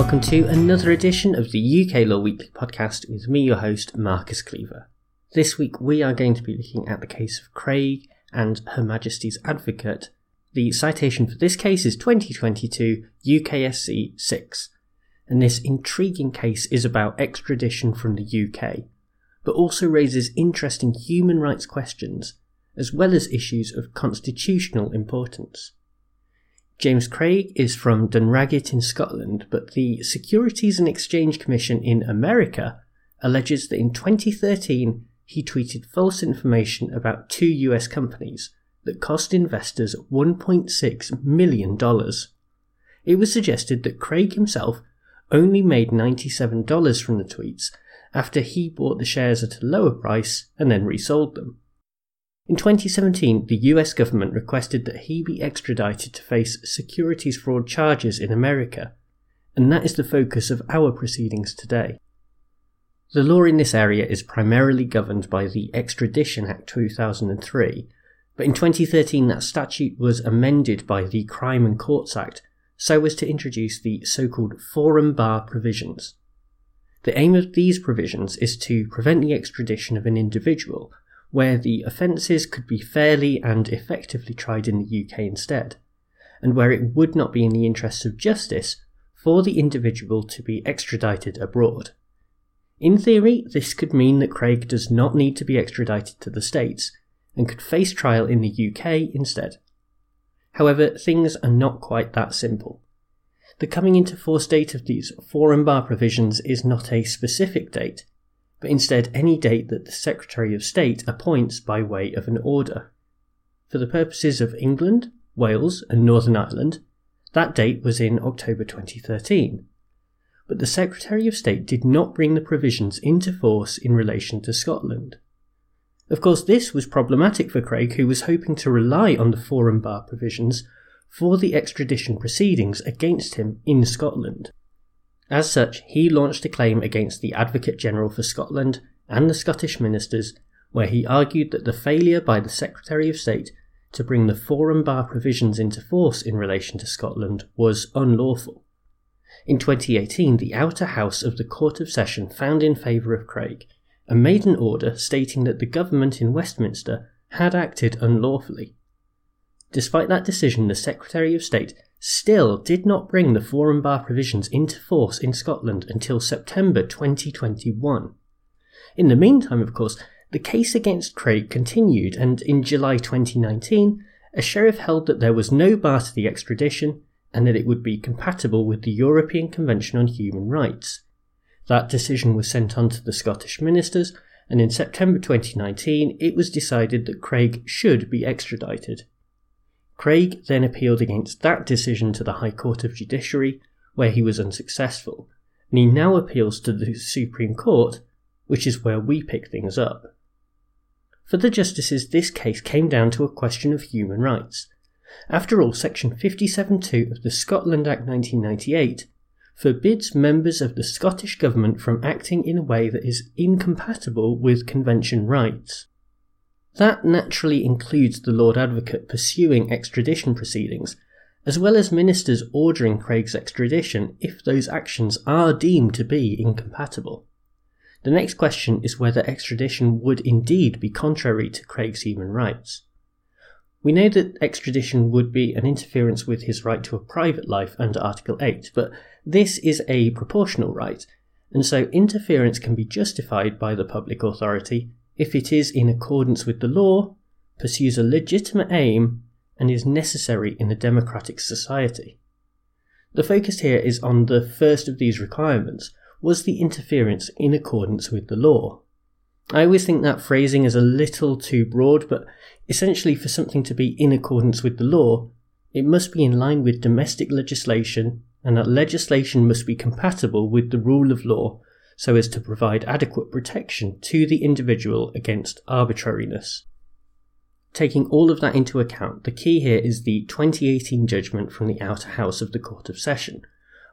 welcome to another edition of the UK Law Weekly podcast with me, your host, Marcus Cleaver. This week we are going to be looking at the case of Craig and Her Majesty's Advocate. The citation for this case is 2022 UKSC 6, and this intriguing case is about extradition from the UK, but also raises interesting human rights questions as well as issues of constitutional importance. James Craig is from Dunragit in Scotland, but the Securities and Exchange Commission in America alleges that in 2013 he tweeted false information about two US companies that cost investors $1.6 million. It was suggested that Craig himself only made $97 from the tweets after he bought the shares at a lower price and then resold them. In 2017, the US government requested that he be extradited to face securities fraud charges in America, and that is the focus of our proceedings today. The law in this area is primarily governed by the Extradition Act 2003, but in 2013 that statute was amended by the Crime and Courts Act so as to introduce the so called forum bar provisions. The aim of these provisions is to prevent the extradition of an individual where the offences could be fairly and effectively tried in the UK instead, and where it would not be in the interests of justice for the individual to be extradited abroad. In theory, this could mean that Craig does not need to be extradited to the States and could face trial in the UK instead. However, things are not quite that simple. The coming into force date of these forum bar provisions is not a specific date, but instead any date that the Secretary of State appoints by way of an order. For the purposes of England, Wales, and Northern Ireland, that date was in October 2013. But the Secretary of State did not bring the provisions into force in relation to Scotland. Of course, this was problematic for Craig, who was hoping to rely on the forum bar provisions for the extradition proceedings against him in Scotland. As such, he launched a claim against the Advocate General for Scotland and the Scottish ministers, where he argued that the failure by the Secretary of State to bring the forum bar provisions into force in relation to Scotland was unlawful. In 2018, the Outer House of the Court of Session found in favour of Craig and made an order stating that the government in Westminster had acted unlawfully. Despite that decision, the Secretary of State still did not bring the forum bar provisions into force in Scotland until September 2021. In the meantime, of course, the case against Craig continued, and in July 2019, a sheriff held that there was no bar to the extradition and that it would be compatible with the European Convention on Human Rights. That decision was sent on to the Scottish ministers, and in September 2019, it was decided that Craig should be extradited. Craig then appealed against that decision to the High Court of Judiciary, where he was unsuccessful, and he now appeals to the Supreme Court, which is where we pick things up. For the justices, this case came down to a question of human rights. After all, Section 57.2 of the Scotland Act 1998 forbids members of the Scottish Government from acting in a way that is incompatible with Convention rights. That naturally includes the Lord Advocate pursuing extradition proceedings, as well as ministers ordering Craig's extradition if those actions are deemed to be incompatible. The next question is whether extradition would indeed be contrary to Craig's human rights. We know that extradition would be an interference with his right to a private life under Article 8, but this is a proportional right, and so interference can be justified by the public authority if it is in accordance with the law, pursues a legitimate aim, and is necessary in a democratic society. The focus here is on the first of these requirements was the interference in accordance with the law. I always think that phrasing is a little too broad, but essentially, for something to be in accordance with the law, it must be in line with domestic legislation, and that legislation must be compatible with the rule of law so as to provide adequate protection to the individual against arbitrariness. Taking all of that into account, the key here is the 2018 judgment from the Outer House of the Court of Session,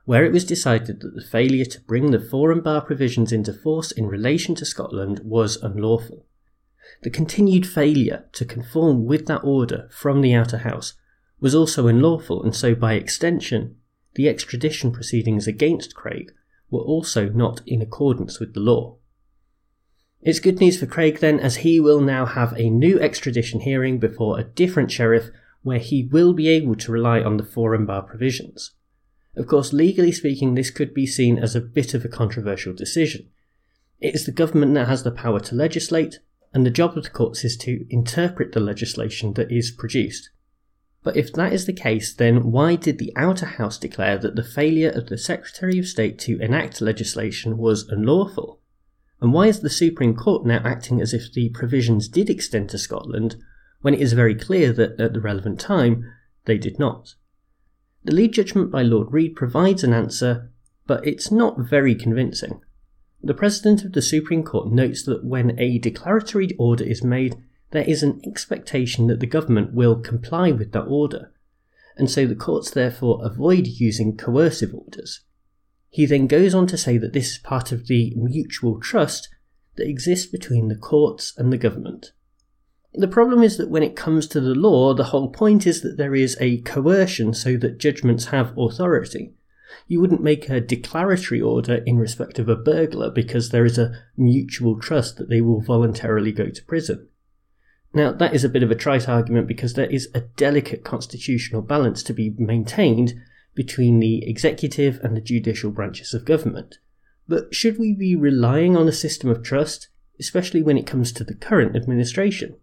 where it was decided that the failure to bring the forum bar provisions into force in relation to Scotland was unlawful. The continued failure to conform with that order from the Outer House was also unlawful, and so by extension, the extradition proceedings against Craig were also not in accordance with the law. It's good news for Craig then, as he will now have a new extradition hearing before a different sheriff where he will be able to rely on the forum bar provisions. Of course, legally speaking, this could be seen as a bit of a controversial decision. It is the government that has the power to legislate, and the job of the courts is to interpret the legislation that is produced. But if that is the case, then why did the Outer House declare that the failure of the Secretary of State to enact legislation was unlawful? And why is the Supreme Court now acting as if the provisions did extend to Scotland when it is very clear that at the relevant time they did not? The lead judgment by Lord Reed provides an answer, but it's not very convincing. The President of the Supreme Court notes that when a declaratory order is made, there is an expectation that the government will comply with that order, and so the courts therefore avoid using coercive orders. He then goes on to say that this is part of the mutual trust that exists between the courts and the government. The problem is that when it comes to the law, the whole point is that there is a coercion so that judgments have authority. You wouldn't make a declaratory order in respect of a burglar because there is a mutual trust that they will voluntarily go to prison. Now, that is a bit of a trite argument because there is a delicate constitutional balance to be maintained between the executive and the judicial branches of government. But should we be relying on a system of trust, especially when it comes to the current administration?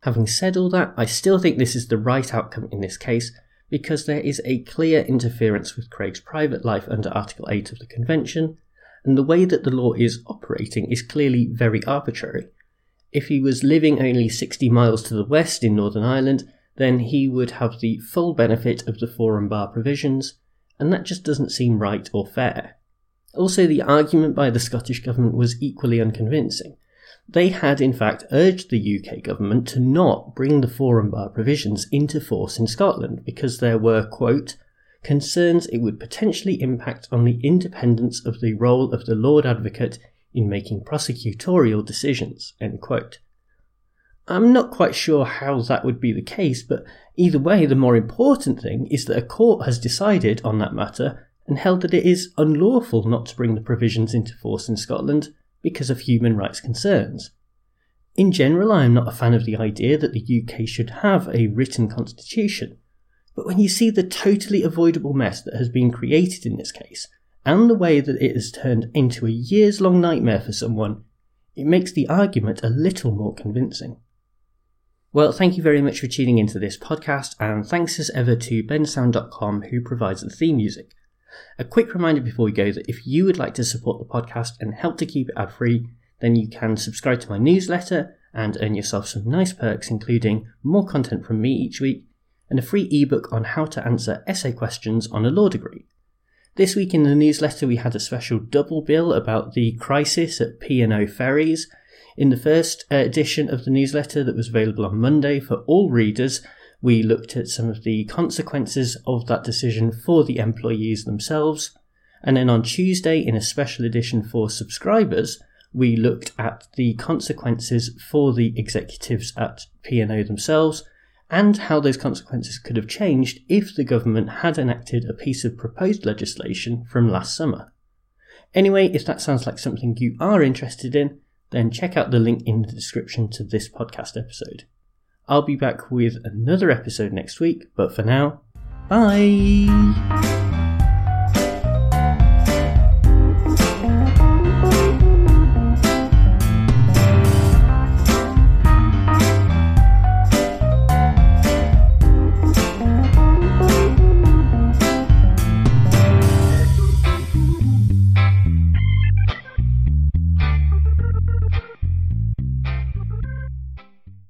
Having said all that, I still think this is the right outcome in this case because there is a clear interference with Craig's private life under Article 8 of the Convention, and the way that the law is operating is clearly very arbitrary. If he was living only 60 miles to the west in Northern Ireland, then he would have the full benefit of the forum bar provisions, and that just doesn't seem right or fair. Also, the argument by the Scottish government was equally unconvincing. They had, in fact, urged the UK government to not bring the forum bar provisions into force in Scotland because there were, quote, concerns it would potentially impact on the independence of the role of the Lord Advocate in making prosecutorial decisions. I'm not quite sure how that would be the case, but either way, the more important thing is that a court has decided on that matter and held that it is unlawful not to bring the provisions into force in Scotland because of human rights concerns. In general, I am not a fan of the idea that the UK should have a written constitution, but when you see the totally avoidable mess that has been created in this case, and the way that it has turned into a years long nightmare for someone, it makes the argument a little more convincing. Well, thank you very much for tuning into this podcast, and thanks as ever to bensound.com who provides the theme music. A quick reminder before we go that if you would like to support the podcast and help to keep it ad free, then you can subscribe to my newsletter and earn yourself some nice perks, including more content from me each week and a free ebook on how to answer essay questions on a law degree. This week in the newsletter, we had a special double bill about the crisis at P&O Ferries in the first edition of the newsletter that was available on Monday for all readers, we looked at some of the consequences of that decision for the employees themselves. And then on Tuesday, in a special edition for subscribers, we looked at the consequences for the executives at P&O themselves and how those consequences could have changed if the government had enacted a piece of proposed legislation from last summer. Anyway, if that sounds like something you are interested in, then check out the link in the description to this podcast episode. I'll be back with another episode next week, but for now, bye!